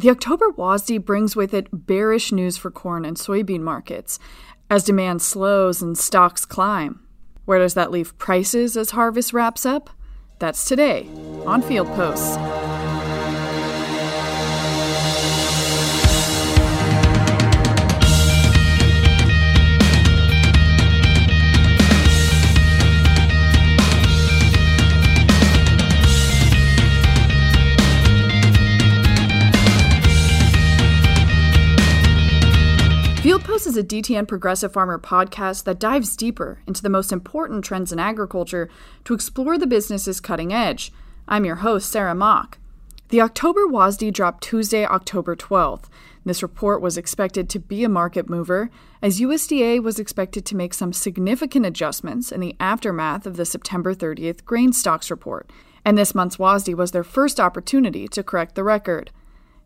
The October WASDE brings with it bearish news for corn and soybean markets as demand slows and stocks climb. Where does that leave prices as harvest wraps up? That's today on Field Posts. A DTN Progressive Farmer podcast that dives deeper into the most important trends in agriculture to explore the business's cutting edge. I'm your host, Sarah Mock. The October WASDE dropped Tuesday, October 12th. This report was expected to be a market mover, as USDA was expected to make some significant adjustments in the aftermath of the September 30th grain stocks report. And this month's WASDE was their first opportunity to correct the record.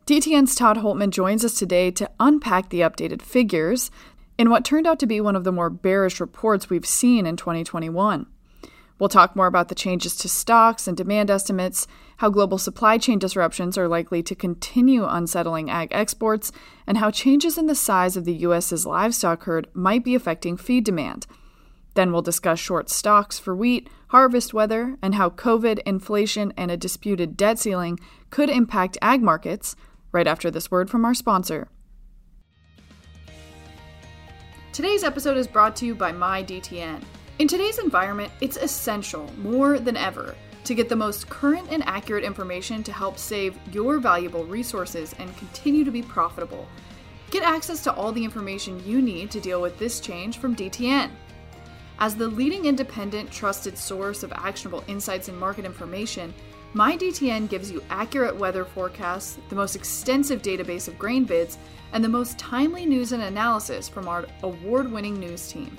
DTN's Todd Hultman joins us today to unpack the updated figures in what turned out to be one of the more bearish reports we've seen in 2021. We'll talk more about the changes to stocks and demand estimates, how global supply chain disruptions are likely to continue unsettling ag exports, and how changes in the size of the U.S.'s livestock herd might be affecting feed demand. Then we'll discuss short stocks for wheat, harvest weather, and how COVID, inflation, and a disputed debt ceiling could impact ag markets, right after this word from our sponsor. Today's episode is brought to you by MyDTN. In today's environment, it's essential, more than ever, to get the most current and accurate information to help save your valuable resources and continue to be profitable. Get access to all the information you need to deal with this change from DTN. As the leading independent, trusted source of actionable insights and market information, MyDTN gives you accurate weather forecasts, the most extensive database of grain bids, and the most timely news and analysis from our award winning news team.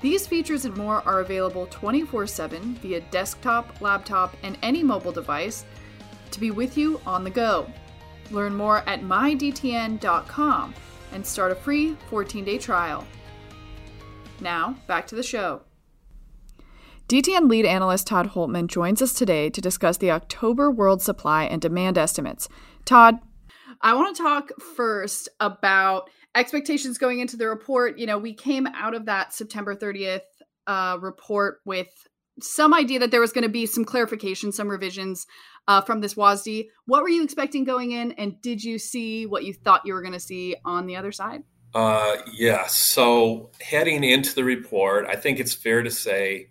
These features and more are available 24 7 via desktop, laptop, and any mobile device to be with you on the go. Learn more at mydtn.com and start a free 14 day trial. Now, back to the show. DTN lead analyst Todd Hultman joins us today to discuss the October world supply and demand estimates. Todd, I want to talk first about expectations going into the report. You know, we came out of that September 30th uh, report with some idea that there was going to be some clarification, some revisions uh, from this WASDE. What were you expecting going in, and did you see what you thought you were going to see on the other side? Uh, yeah. So heading into the report, I think it's fair to say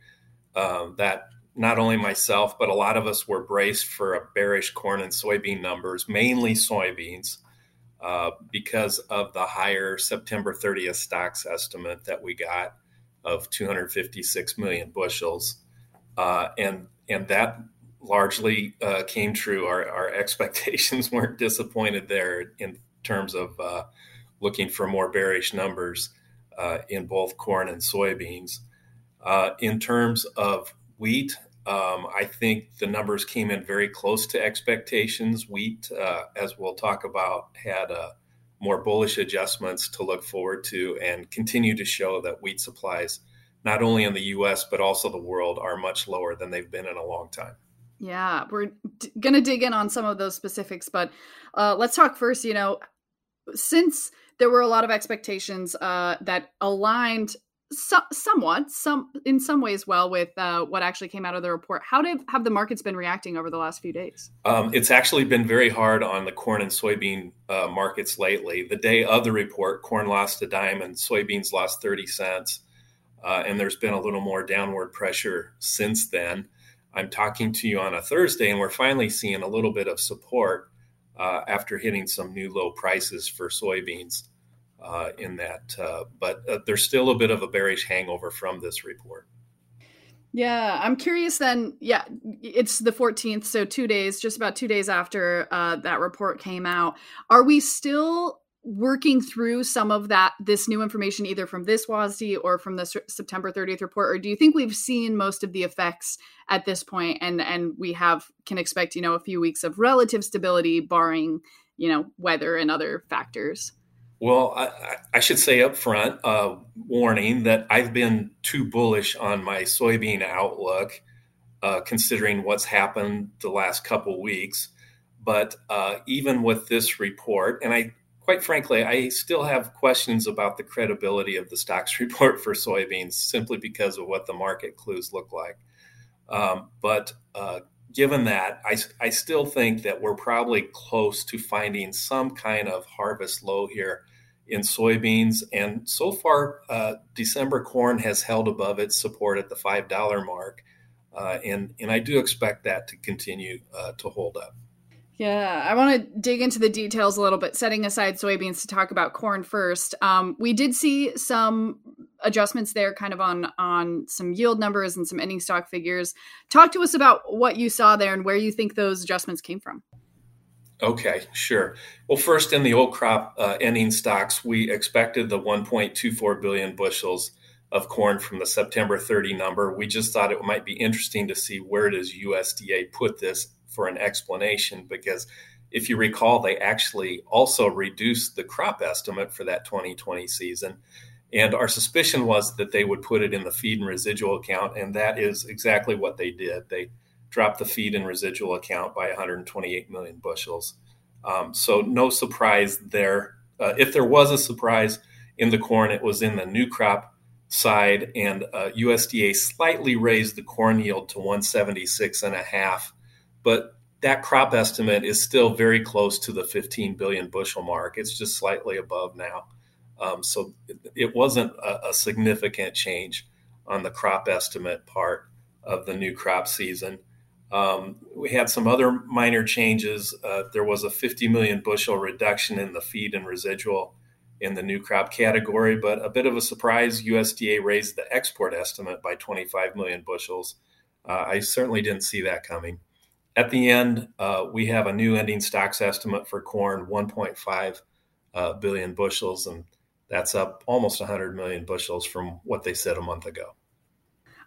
uh, that not only myself, but a lot of us were braced for a bearish corn and soybean numbers, mainly soybeans, uh, because of the higher September 30th stocks estimate that we got of 256 million bushels. Uh, and, and that largely uh, came true. Our, our, expectations weren't disappointed there in terms of uh, looking for more bearish numbers uh, in both corn and soybeans. Uh, in terms of wheat, um, I think the numbers came in very close to expectations. Wheat, uh, as we'll talk about, had uh, more bullish adjustments to look forward to and continue to show that wheat supplies, not only in the US, but also the world, are much lower than they've been in a long time. Yeah, we're d- going to dig in on some of those specifics, but uh, let's talk first. You know, since there were a lot of expectations uh, that aligned so, somewhat some in some ways well with uh, what actually came out of the report. How did have the markets been reacting over the last few days? Um, it's actually been very hard on the corn and soybean uh, markets lately. The day of the report corn lost a dime and soybeans lost 30 cents uh, and there's been a little more downward pressure since then. I'm talking to you on a thursday and we're finally seeing a little bit of support uh, after hitting some new low prices for soybeans uh, in that. Uh, but uh, there's still a bit of a bearish hangover from this report. Yeah, I'm curious then. Yeah, it's the 14th, so two days, just about two days after uh, that report came out. Are we still working through some of that this new information either from this WASDE or from the September 30th report or do you think we've seen most of the effects at this point and and we have can expect you know a few weeks of relative stability barring you know weather and other factors well, I, I, should say up front, uh, warning that I've been too bullish on my soybean outlook, uh, considering what's happened the last couple weeks. But uh, even with this report, and I quite frankly, I still have questions about the credibility of the stocks report for soybeans simply because of what the market clues look like. Um, but uh, given that, I, I still think that we're probably close to finding some kind of harvest low here in soybeans. And so far, uh, December corn has held above its support at the $5 mark. Uh, and, and I do expect that to continue uh, to hold up. Yeah, I want to dig into the details a little bit, setting aside soybeans to talk about corn first. Um, we did see some adjustments there kind of on on some yield numbers and some ending stock figures. Talk to us about what you saw there and where you think those adjustments came from. Okay, sure. Well, first in the old crop uh, ending stocks, we expected the 1.24 billion bushels of corn from the September 30 number. We just thought it might be interesting to see where does USDA put this for an explanation because if you recall, they actually also reduced the crop estimate for that 2020 season. And our suspicion was that they would put it in the feed and residual account, and that is exactly what they did. They dropped the feed and residual account by 128 million bushels. Um, so, no surprise there. Uh, if there was a surprise in the corn, it was in the new crop side, and uh, USDA slightly raised the corn yield to 176 and a half but that crop estimate is still very close to the 15 billion bushel mark. It's just slightly above now. Um, so it, wasn't a, a, significant change on the crop estimate part of the new crop season. Um, we had some other minor changes. Uh, there was a 50 million bushel reduction in the feed and residual in the new crop category, but a bit of a surprise USDA raised the export estimate by 25 million bushels. Uh, I certainly didn't see that coming at the end, uh, we have a new ending stocks estimate for corn, 1.5 uh, billion bushels, and that's up almost 100 million bushels from what they said a month ago.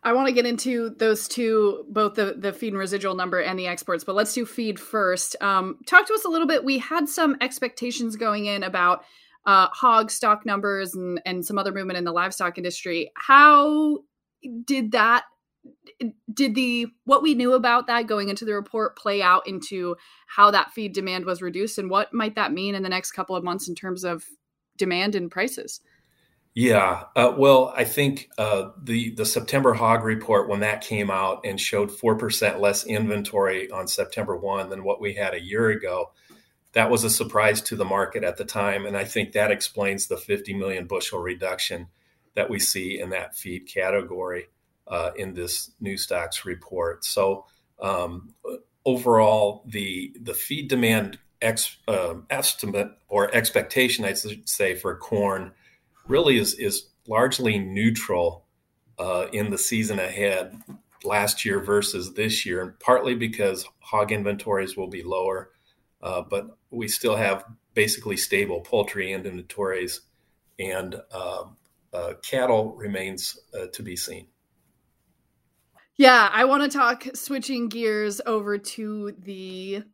I want to get into those two, both the, the feed and residual number and the exports, but let's do feed first. Um, talk to us a little bit. We had some expectations going in about uh, hog stock numbers and, and some other movement in the livestock industry. How did that did the what we knew about that going into the report play out into how that feed demand was reduced and what might that mean in the next couple of months in terms of demand and prices yeah uh, well i think uh, the the september hog report when that came out and showed 4% less inventory on september 1 than what we had a year ago that was a surprise to the market at the time and i think that explains the 50 million bushel reduction that we see in that feed category uh, in this new stocks report. So um, overall, the the feed demand ex, uh, estimate or expectation, I should say, for corn really is is largely neutral uh, in the season ahead last year versus this year, and partly because hog inventories will be lower, uh, but we still have basically stable poultry inventories, and uh, uh, cattle remains uh, to be seen. Yeah, I want to talk switching gears over to the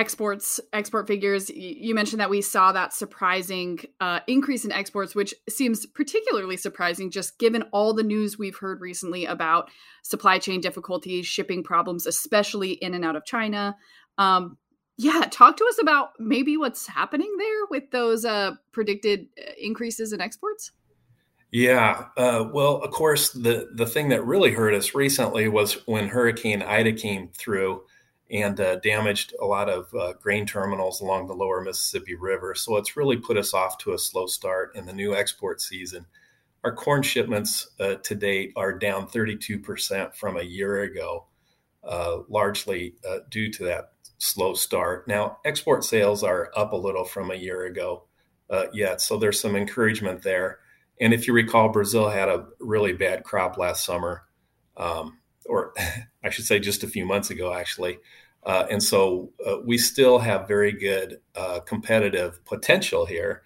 exports export figures. You mentioned that we saw that surprising uh, increase in exports which seems particularly surprising just given all the news we've heard recently about supply chain difficulties shipping problems especially in and out of china. Um, yeah talk to us about maybe what's happening there with those uh, predicted uh, increases in exports. Yeah. Uh, well, of course, the, the thing that really hurt us recently was when Hurricane Ida came through and uh, damaged a lot of uh, grain terminals along the lower Mississippi River. So it's really put us off to a slow start in the new export season. Our corn shipments uh, to date are down 32% from a year ago, uh, largely uh, due to that slow start. Now, export sales are up a little from a year ago yet, so there's some encouragement there. And if you recall, Brazil had a really bad crop last summer, um, or I should say just a few months ago, actually. Uh, and so uh, we still have very good uh, competitive potential here.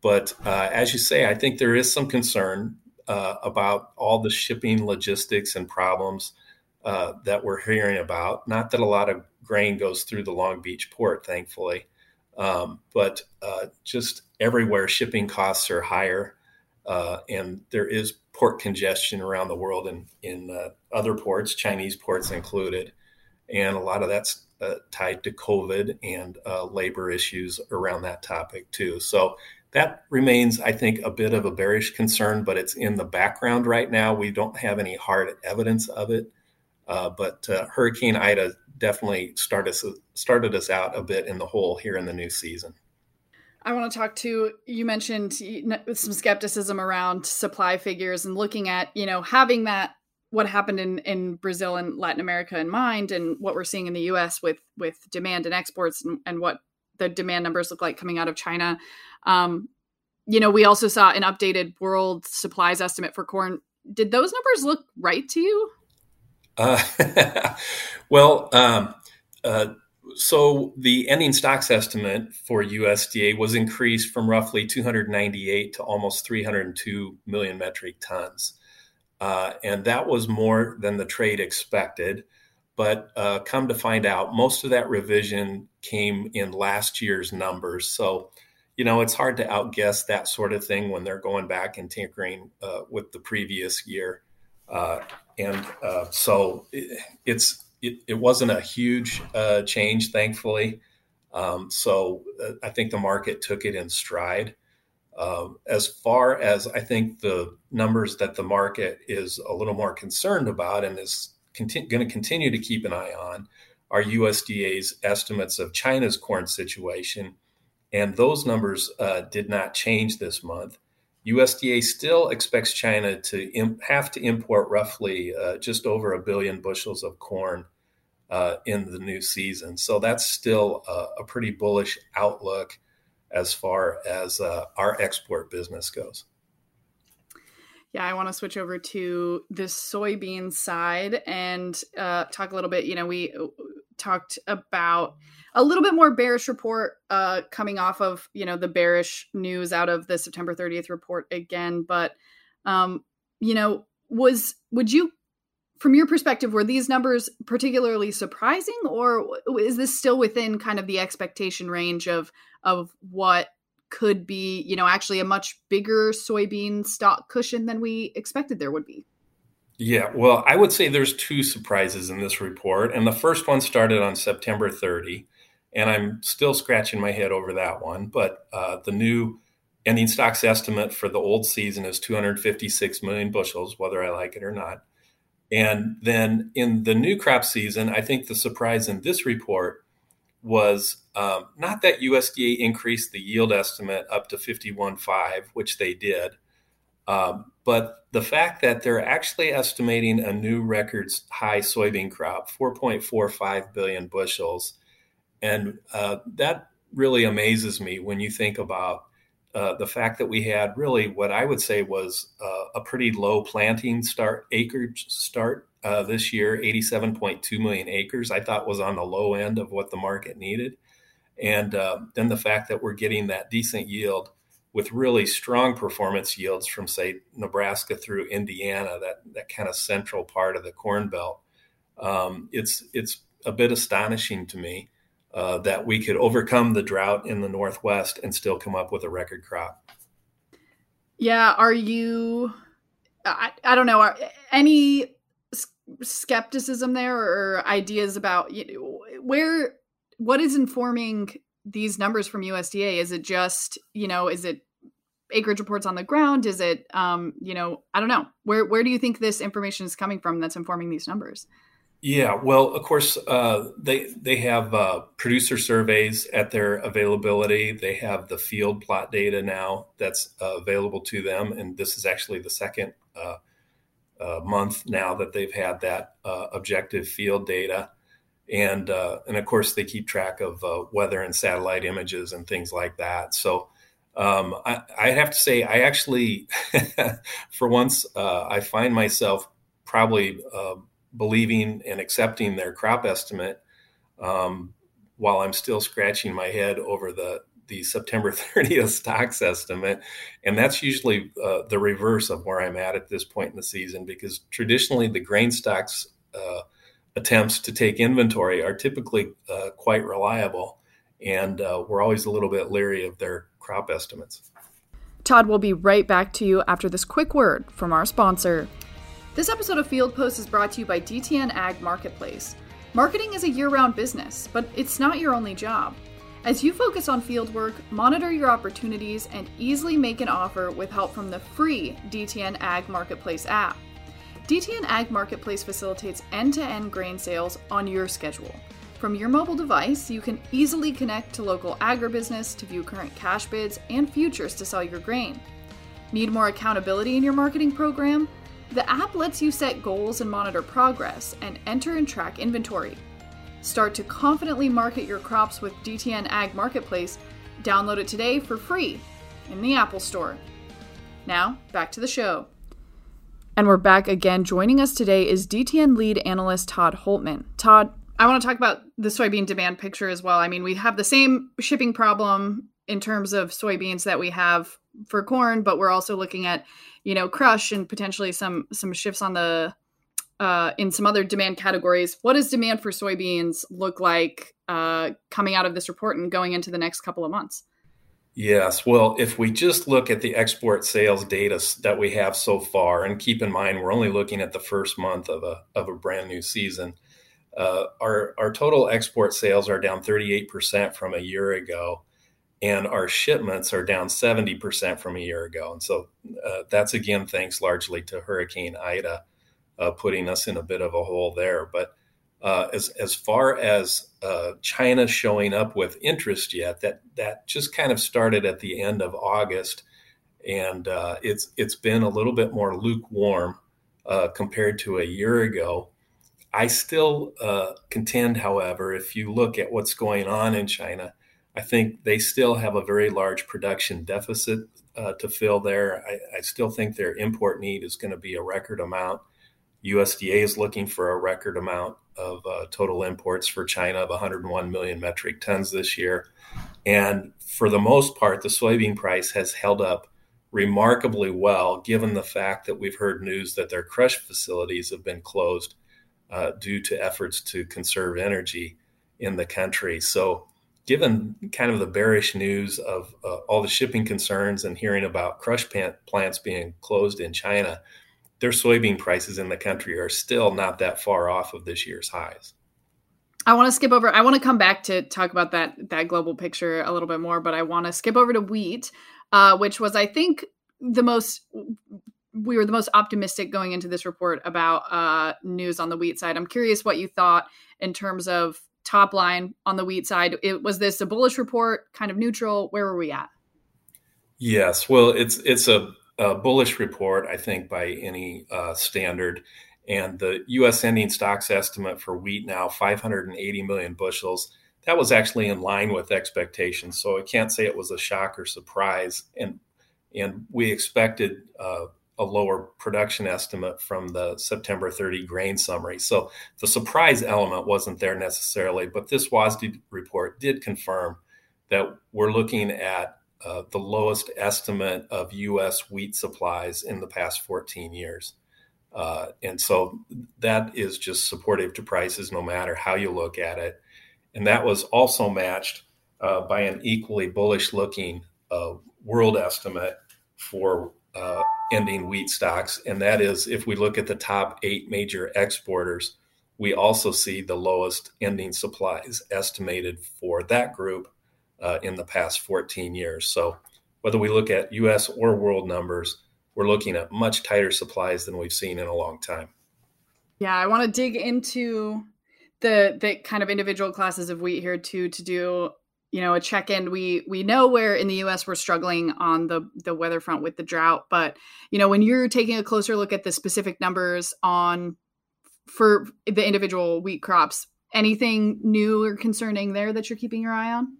But uh, as you say, I think there is some concern uh, about all the shipping logistics and problems uh, that we're hearing about. Not that a lot of grain goes through the Long Beach port, thankfully, um, but just everywhere shipping costs are higher. Uh, and there is port congestion around the world in, in uh, other ports, Chinese ports included. And a lot of that's uh, tied to COVID and uh, labor issues around that topic too. So that remains, I think, a bit of a bearish concern, but it's in the background right now. We don't have any hard evidence of it. Uh, but uh, Hurricane Ida definitely us, started us out a bit in the hole here in the new season. I want to talk to you mentioned some skepticism around supply figures and looking at, you know, having that what happened in, in Brazil and Latin America in mind and what we're seeing in the US with with demand and exports and, and what the demand numbers look like coming out of China. Um, you know, we also saw an updated world supplies estimate for corn. Did those numbers look right to you? Uh, well, um, uh, so the ending stocks estimate for USDA was increased from roughly 298 to almost 302 million metric tons. Uh, and that was more than the trade expected. But uh, come to find out, most of that revision came in last year's numbers. So, you know, it's hard to outguess that sort of thing when they're going back and tinkering uh, with the previous year. Uh, and uh, so it, it's it, it, wasn't a huge uh, change, thankfully. Um, so I think the market took it in stride. Uh, as far as I think the numbers that the market is a little more concerned about and is conti- going to continue to keep an eye on are USDA's estimates of China's corn situation. And those numbers uh, did not change this month. USDA still expects China to imp- have to import roughly uh, just over a billion bushels of corn uh, in the new season. So that's still a, a pretty bullish outlook as far as uh, our export business goes. Yeah, I want to switch over to the soybean side and uh, talk a little bit. You know, we talked about a little bit more bearish report uh, coming off of you know the bearish news out of the September 30th report again. But um, you know, was would you, from your perspective, were these numbers particularly surprising, or is this still within kind of the expectation range of of what could be, you know, actually a much bigger soybean stock cushion than we expected there would be. Yeah, well, I would say there's two surprises in this report. And the first one started on September 30, and I'm still scratching my head over that one. But uh, the new ending stocks estimate for the old season is 256 million bushels, whether I like it or not. And then in the new crop season, I think the surprise in this report was um, not that USDA increased the yield estimate up to 51.5, which they did, um, but the fact that they're actually estimating a new record high soybean crop, 4.45 billion bushels. And uh, that really amazes me when you think about uh, the fact that we had really what I would say was uh, a pretty low planting start acreage start uh, this year, 87.2 million acres. I thought was on the low end of what the market needed, and uh, then the fact that we're getting that decent yield with really strong performance yields from say Nebraska through Indiana, that that kind of central part of the Corn Belt. Um, it's it's a bit astonishing to me uh, that we could overcome the drought in the Northwest and still come up with a record crop. Yeah, are you? I, I don't know. Are any skepticism there or ideas about you know, where what is informing these numbers from USDA? Is it just you know is it acreage reports on the ground? Is it um, you know I don't know where where do you think this information is coming from that's informing these numbers? Yeah, well, of course, uh, they they have uh, producer surveys at their availability. They have the field plot data now that's uh, available to them, and this is actually the second uh, uh, month now that they've had that uh, objective field data, and and of course they keep track of weather and satellite images and things like that. So. Um, I, I, have to say, I actually, for once, I find myself probably believing and accepting their crop estimate um, while I'm still scratching my head over the the September 30th stocks estimate, and that's usually uh, the reverse of where I'm at at this point in the season because traditionally the grain stocks uh, attempts to take inventory are typically uh, quite reliable, and uh, we're always a little bit leery of their crop estimates. Todd will be right back to you after this quick word from our sponsor. This episode of Field Post is brought to you by DTN Ag Marketplace. Marketing is a year round business, but it's not your only job. As you focus on fieldwork, monitor your opportunities, and easily make an offer with help from the free DTN Ag Marketplace app. DTN Ag Marketplace facilitates end to end grain sales on your schedule. From your mobile device, you can easily connect to local agribusiness to view current cash bids and futures to sell your grain. Need more accountability in your marketing program? The app lets you set goals and monitor progress and enter and track inventory. Start to confidently market your crops with DTN Ag Marketplace. Download it today for free in the Apple Store. Now, back to the show. And we're back again. Joining us today is DTN lead analyst Todd Hultman. Todd, I want to talk about the soybean demand picture as well. I mean, we have the same shipping problem in terms of soybeans that we have for corn, but we're also looking at, you know, crush and potentially some some shifts on the uh, in some other demand categories. What does demand for soybeans look like uh, coming out of this report and going into the next couple of months? Yes. Well, if we just look at the export sales data that we have so far, and keep in mind we're only looking at the first month of a, of a brand new season, uh, our, our total export sales are down 38% from a year ago, and our shipments are down 70% from a year ago. And so uh, that's again thanks largely to Hurricane Ida uh, putting us in a bit of a hole there. But uh, as as far as uh, China showing up with interest yet, that that just kind of started at the end of August, and uh, it's it's been a little bit more lukewarm uh, compared to a year ago. I still uh, contend, however, if you look at what's going on in China, I think they still have a very large production deficit to fill there. I, I, still think their import need is going to be a record amount. USDA is looking for a record amount of uh, total imports for China of 101 million metric tons this year. And for the most part, the soybean price has held up remarkably well, given the fact that we've heard news that their crush facilities have been closed uh, due to efforts to conserve energy in the country. So, given kind of the bearish news of uh, all the shipping concerns and hearing about crush plants being closed in China, their soybean prices in the country are still not that far off of this year's highs. I want to skip over. I want to come back to talk about that that global picture a little bit more, but I want to skip over to wheat, uh, which was, I think, the most. We were the most optimistic going into this report about uh, news on the wheat side. I'm curious what you thought in terms of top line on the wheat side. It, was this a bullish report, kind of neutral? Where were we at? Yes, well, it's it's a a bullish report, I think, by any uh, standard. And the U.S. ending stocks estimate for wheat now 580 million bushels. That was actually in line with expectations, so I can't say it was a shock or surprise. And and we expected uh, a lower production estimate from the September 30 grain summary. So the surprise element wasn't there necessarily, but this WASDE report did confirm that we're looking at uh, the lowest estimate of U.S. wheat supplies in the past 14 years. Uh, and so that is just supportive to prices no matter how you look at it. And that was also matched uh, by an equally bullish looking uh, world estimate for uh, ending wheat stocks. And that is if we look at the top eight major exporters, we also see the lowest ending supplies estimated for that group uh, in the past 14 years. So, whether we look at US or world numbers, we're looking at much tighter supplies than we've seen in a long time. Yeah, I want to dig into the the kind of individual classes of wheat here too to do you know a check in we we know where in the US we're struggling on the the weather front with the drought but you know when you're taking a closer look at the specific numbers on for the individual wheat crops anything new or concerning there that you're keeping your eye on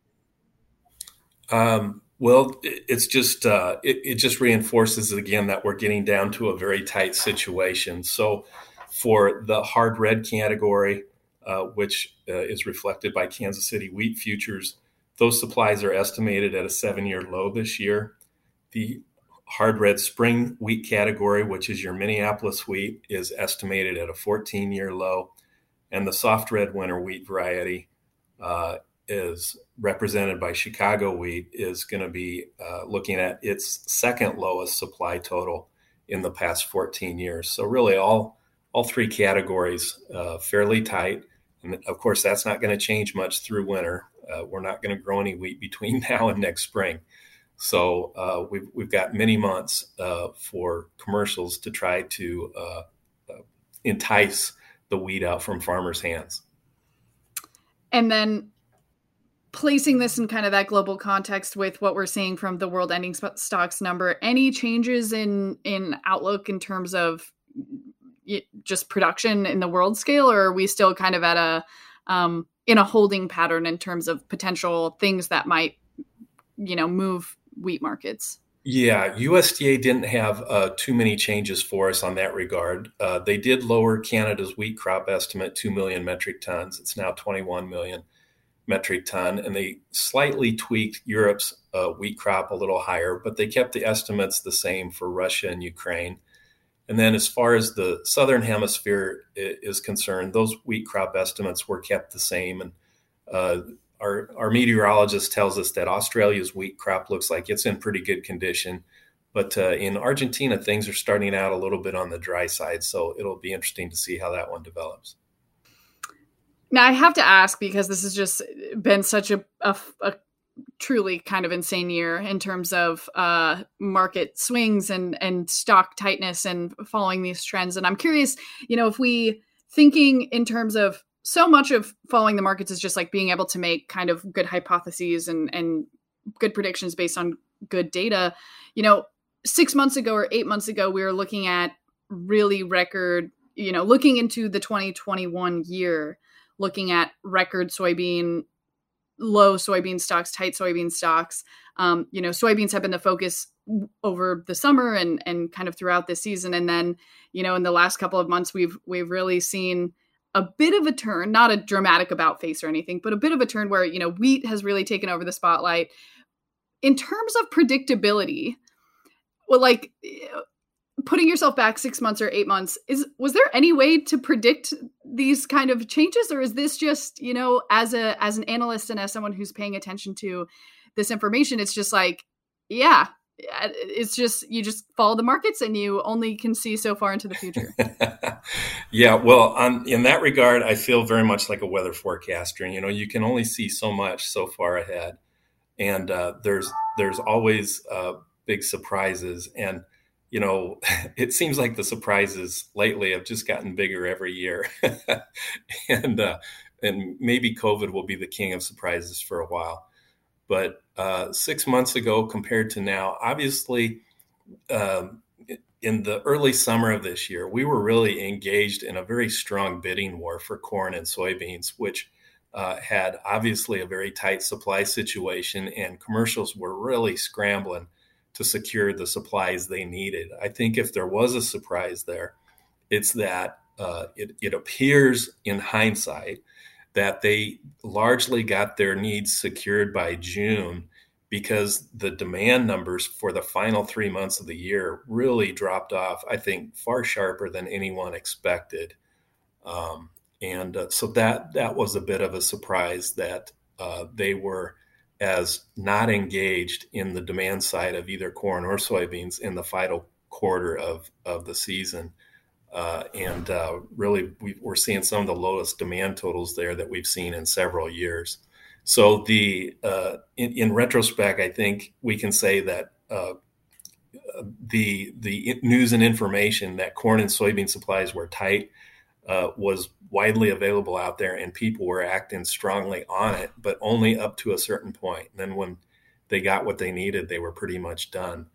um, well, it's just uh, it, it, just reinforces again that we're getting down to a very tight situation. So, for the hard red category, uh, which uh, is reflected by Kansas City wheat futures, those supplies are estimated at a seven-year low this year. The hard red spring wheat category, which is your Minneapolis wheat, is estimated at a 14-year low, and the soft red winter wheat variety uh, is represented by Chicago wheat is going to be uh, looking at its second lowest supply total in the past 14 years. So really, all all three categories uh, fairly tight, And of course, that's not going to change much through winter. Uh, we're not going to grow any wheat between now and next spring. So uh, we've, we've got many months uh, for commercials to try to uh, entice the wheat out from farmers' hands. And then placing this in kind of that global context with what we're seeing from the world ending stocks number, any changes in in outlook in terms of just production in the world scale, or are we still kind of at a um, in a holding pattern in terms of potential things that might, you know, move wheat markets? Yeah, USDA didn't have uh, too many changes for us on that regard. Uh, they did lower Canada's wheat crop estimate 2 million metric tons. It's now 21 million metric ton, and they slightly tweaked Europe's uh, wheat crop a little higher, but they kept the estimates the same for Russia and Ukraine. And then, as far as the southern hemisphere is concerned, those wheat crop estimates were kept the same. And uh, our, our meteorologist tells us that Australia's wheat crop looks like it's in pretty good condition. But uh, in Argentina, things are starting out a little bit on the dry side. So it'll be interesting to see how that one develops. Now, I have to ask because this has just been such a, a, a truly kind of insane year in terms of uh, market swings and and stock tightness and following these trends. And I'm curious, you know, if we thinking in terms of so much of following the markets is just like being able to make kind of good hypotheses and and good predictions based on good data. You know, six months ago or eight months ago, we were looking at really record. You know, looking into the 2021 year, looking at record soybean low soybean stocks, tight soybean stocks. Um, you know, soybeans have been the focus over the summer and and kind of throughout this season. And then, you know, in the last couple of months, we've we've really seen a bit of a turn, not a dramatic about face or anything, but a bit of a turn where you know wheat has really taken over the spotlight. In terms of predictability, well, like putting yourself back six months or eight months is was there any way to predict these kind of changes? Or is this just you know as a as an analyst and as someone who's paying attention to this information it's just like yeah it's just you just follow the markets and you only can see so far into the future. Yeah well on, in that regard i feel very much like a weather forecaster. You know you can only see so much so far ahead. And uh, there's there's always uh, big surprises. And you know, it seems like the surprises lately have just gotten bigger every year, and uh, and maybe COVID will be the king of surprises for a while. But uh, six months ago compared to now, obviously, uh, in the early summer of this year, we were really engaged in a very strong bidding war for corn and soybeans, which uh, had obviously a very tight supply situation, and commercials were really scrambling to secure the supplies they needed. I think if there was a surprise there, it's that uh, it, it appears in hindsight that they largely got their needs secured by June because the demand numbers for the final three months of the year really dropped off, I think, far sharper than anyone expected. Um, and uh, so that that was a bit of a surprise that uh, they were as not engaged in the demand side of either corn or soybeans in the final quarter of, of the season. Uh, and uh, really, we, are seeing some of the lowest demand totals there that we've seen in several years. So, the uh, in, in, retrospect, I think we can say that uh, the the news and information that corn and soybean supplies were tight uh, was widely available out there and people were acting strongly on it, but only up to a certain point. And then when they got what they needed, they were pretty much done.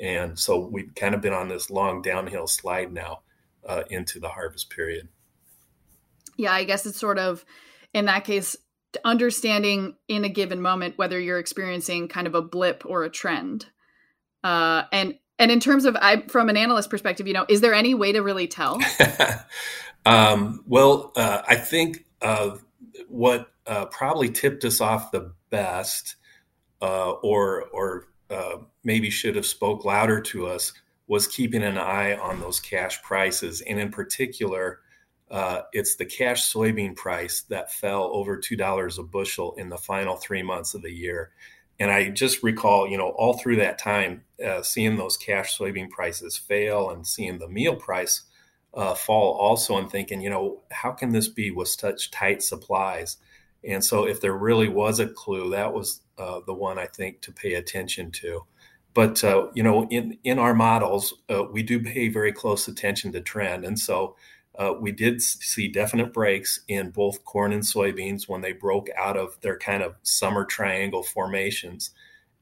And so we've kind of been on this long downhill slide now uh, into the harvest period. Yeah, I guess it's sort of in that case understanding in a given moment whether you're experiencing kind of a blip or a trend. Uh, and and in terms of I, from an analyst perspective, you know, is there any way to really tell? Um, well, uh, I think uh, what uh, probably tipped us off the best, uh, or or uh, maybe should have spoke louder to us, was keeping an eye on those cash prices, and in particular, uh, it's the cash soybean price that fell over two dollars a bushel in the final three months of the year. And I just recall, you know, all through that time, seeing those cash soybean prices fail and seeing the meal price uh, fall also and thinking, you know, how can this be with such tight supplies? And so, if there really was a clue, that was uh, the one I think to pay attention to. But uh, you know, in in our models, uh, we do pay very close attention to trend, and so uh, we did see definite breaks in both corn and soybeans when they broke out of their kind of summer triangle formations,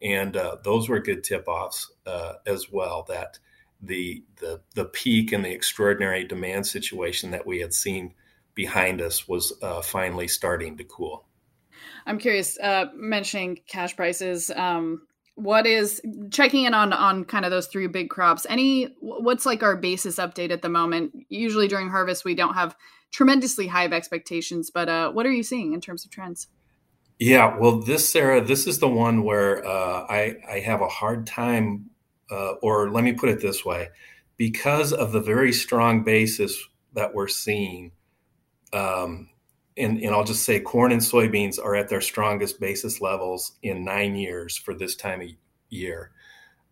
and uh, those were good tip-offs uh, as well. That the the the peak and the extraordinary demand situation that we had seen behind us was uh, finally starting to cool. I'm curious, uh, mentioning cash prices. Um, what is checking in on on kind of those three big crops? Any what's like our basis update at the moment? Usually during harvest, we don't have tremendously high of expectations, but uh, what are you seeing in terms of trends? Yeah, well, this Sarah, this is the one where uh, I I have a hard time, uh, or let me put it this way, because of the very strong basis that we're seeing. Um, and, and I'll just say corn and soybeans are at their strongest basis levels in nine years for this time of year.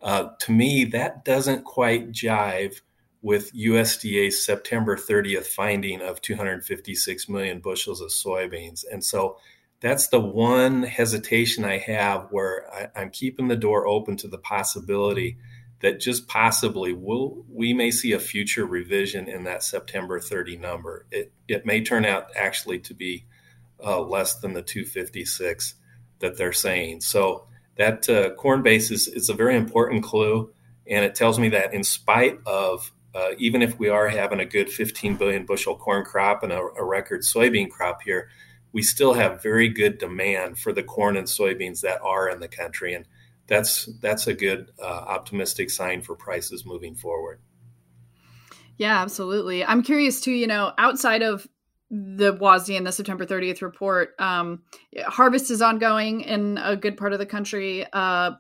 Uh, to me, that doesn't quite jive with USDA's September 30th finding of 256 million bushels of soybeans. And so that's the one hesitation I have where I, am keeping the door open to the possibility that just possibly will we may see a future revision in that September 30 number. It it may turn out actually to be uh, less than the 256 that they're saying. So that uh, corn base is, a very important clue, and it tells me that in spite of uh, even if we are having a good 15 billion bushel corn crop and a, a record soybean crop here, we still have very good demand for the corn and soybeans that are in the country and that's that's a good uh, optimistic sign for prices moving forward. Yeah, absolutely. I'm curious too. You know, outside of the WASDE and the September 30th report, um, harvest is ongoing in a good part of the country. Uh,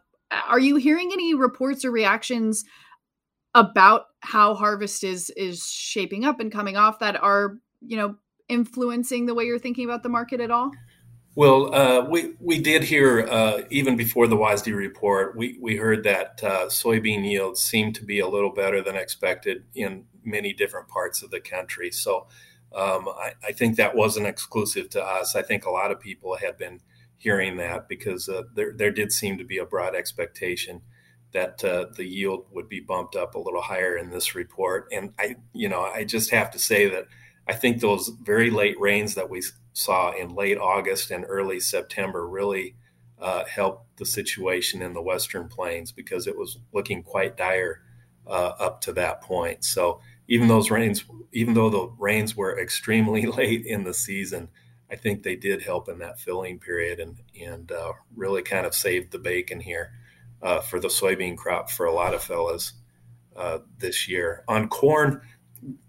are you hearing any reports or reactions about how harvest is is shaping up and coming off that are you know influencing the way you're thinking about the market at all? Well, uh, we we did hear uh, even before the WASDE report, we we heard that uh, soybean yields seemed to be a little better than expected in many different parts of the country. So um, I, I, think that wasn't exclusive to us. I think a lot of people had been hearing that because uh, there there did seem to be a broad expectation that uh, the yield would be bumped up a little higher in this report. And I you know I just have to say that I think those very late rains that we saw in late August and early September really uh, helped the situation in the Western Plains because it was looking quite dire uh, up to that point. So even those rains, even though the rains were extremely late in the season, I think they did help in that filling period and and uh, really kind of saved the bacon here uh, for the soybean crop for a lot of fellas uh, this year. On corn,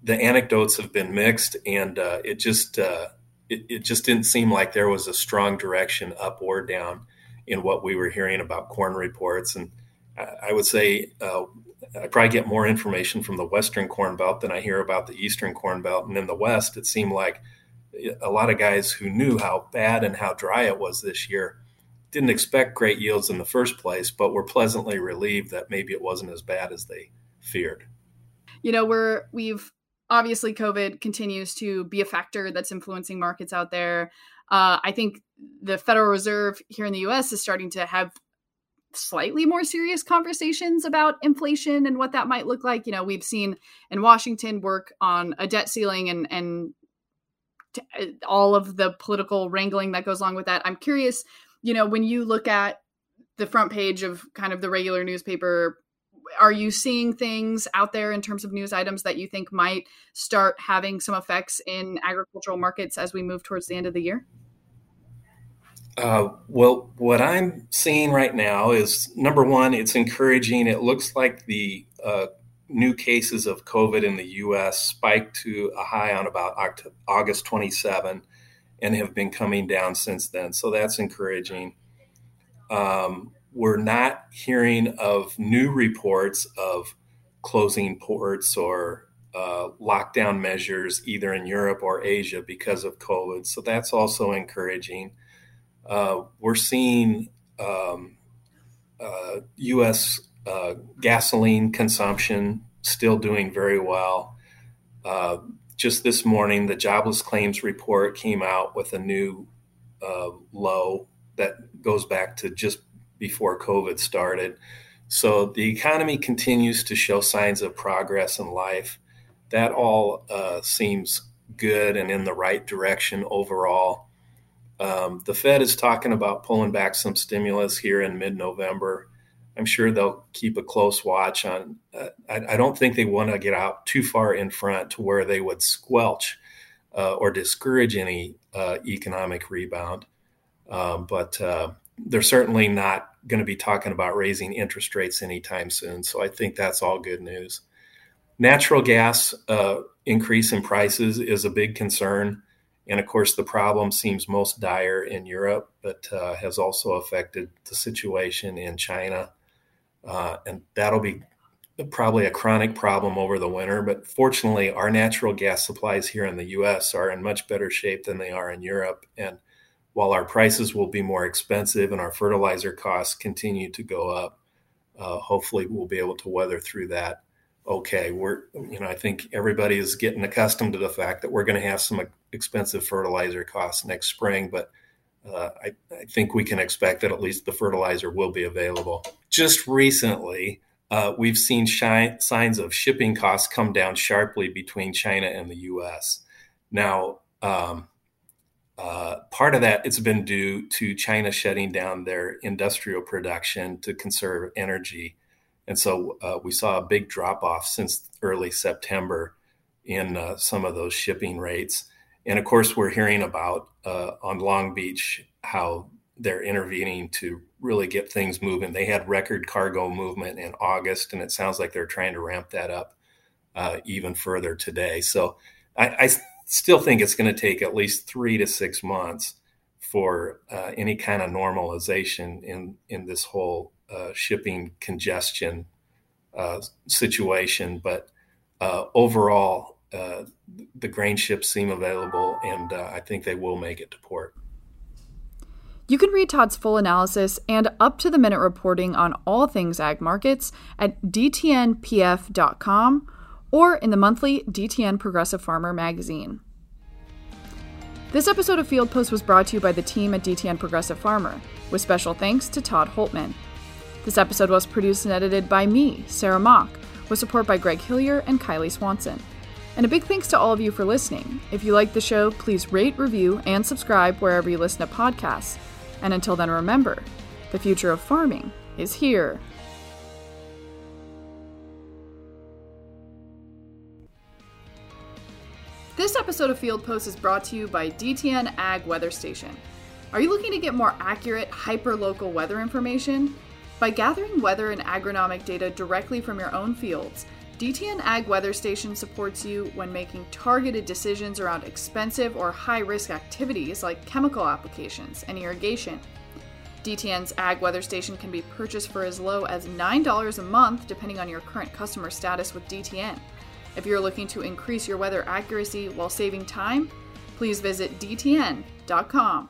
the anecdotes have been mixed, and uh, it just uh, it, it, just didn't seem like there was a strong direction up or down in what we were hearing about corn reports. And I, I would say uh, I probably get more information from the Western Corn Belt than I hear about the Eastern Corn Belt. And in the West, it seemed like a lot of guys who knew how bad and how dry it was this year didn't expect great yields in the first place, but were pleasantly relieved that maybe it wasn't as bad as they feared you know we're we've obviously covid continues to be a factor that's influencing markets out there. Uh, i think the federal reserve here in the us is starting to have slightly more serious conversations about inflation and what that might look like. You know we've seen in washington work on a debt ceiling and and t- uh, all of the political wrangling that goes along with that. I'm curious you know when you look at the front page of kind of the regular newspaper are you seeing things out there in terms of news items that you think might start having some effects in agricultural markets as we move towards the end of the year? Uh, well, what I'm seeing right now is number one, it's encouraging. It looks like the uh, new cases of COVID in the U.S. spiked to a high on about August 27 and have been coming down since then. So that's encouraging. Um, we're not hearing of new reports of closing ports or uh, lockdown measures either in Europe or Asia because of COVID. So that's also encouraging. Uh, we're seeing um, uh, U.S. Uh, gasoline consumption still doing very well. Uh, just this morning, the jobless claims report came out with a new uh, low that goes back to just before COVID started. So the economy continues to show signs of progress in life. That all uh, seems good and in the right direction overall. Um, the Fed is talking about pulling back some stimulus here in mid November. I'm sure they'll keep a close watch on. Uh, I, I, don't think they want to get out too far in front to where they would squelch uh, or discourage any uh, economic rebound. Um, but uh, they're certainly not going to be talking about raising interest rates anytime soon. So I think that's all good news. Natural gas uh, increase in prices is a big concern. And of course, the problem seems most dire in Europe, but uh, has also affected the situation in China. Uh, and that'll be probably a chronic problem over the winter. But fortunately, our natural gas supplies here in the US are in much better shape than they are in Europe. And while our prices will be more expensive and our fertilizer costs continue to go up, uh, hopefully we'll be able to weather through that okay. We're, you know, I think everybody is getting accustomed to the fact that we're going to have some expensive fertilizer costs next spring, but uh, I, I, think we can expect that at least the fertilizer will be available. Just recently, uh, we've seen shi- signs of shipping costs come down sharply between China and the U.S. Now, um, uh, part of that it's been due to China shutting down their industrial production to conserve energy, and so uh, we saw a big drop off since early September in uh, some of those shipping rates. And of course, we're hearing about uh, on Long Beach how they're intervening to really get things moving. They had record cargo movement in August, and it sounds like they're trying to ramp that up uh, even further today. So I, I still think it's going to take at least three to six months for uh, any kind of normalization in in this whole uh, shipping congestion uh, situation. But uh, overall, uh, the grain ships seem available, and uh, I think they will make it to port. You can read Todd's full analysis and up to the minute reporting on all things ag markets at dtnpf.com or in the monthly DTN Progressive Farmer magazine. This episode of Field Post was brought to you by the team at DTN Progressive Farmer, with special thanks to Todd Hultman. This episode was produced and edited by me, Sarah Mock, with support by Greg Hillier and Kylie Swanson. And a big thanks to all of you for listening. If you like the show, please rate, review, and subscribe wherever you listen to podcasts. And until then, remember the future of farming is here. Episode of Field Post is brought to you by DTN Ag Weather Station. Are you looking to get more accurate, hyper local weather information? By gathering weather and agronomic data directly from your own fields, DTN Ag Weather Station supports you when making targeted decisions around expensive or high risk activities like chemical applications and irrigation. DTN's Ag Weather Station can be purchased for as low as $9 a month, depending on your current customer status with DTN. If you're looking to increase your weather accuracy while saving time, please visit DTN.com.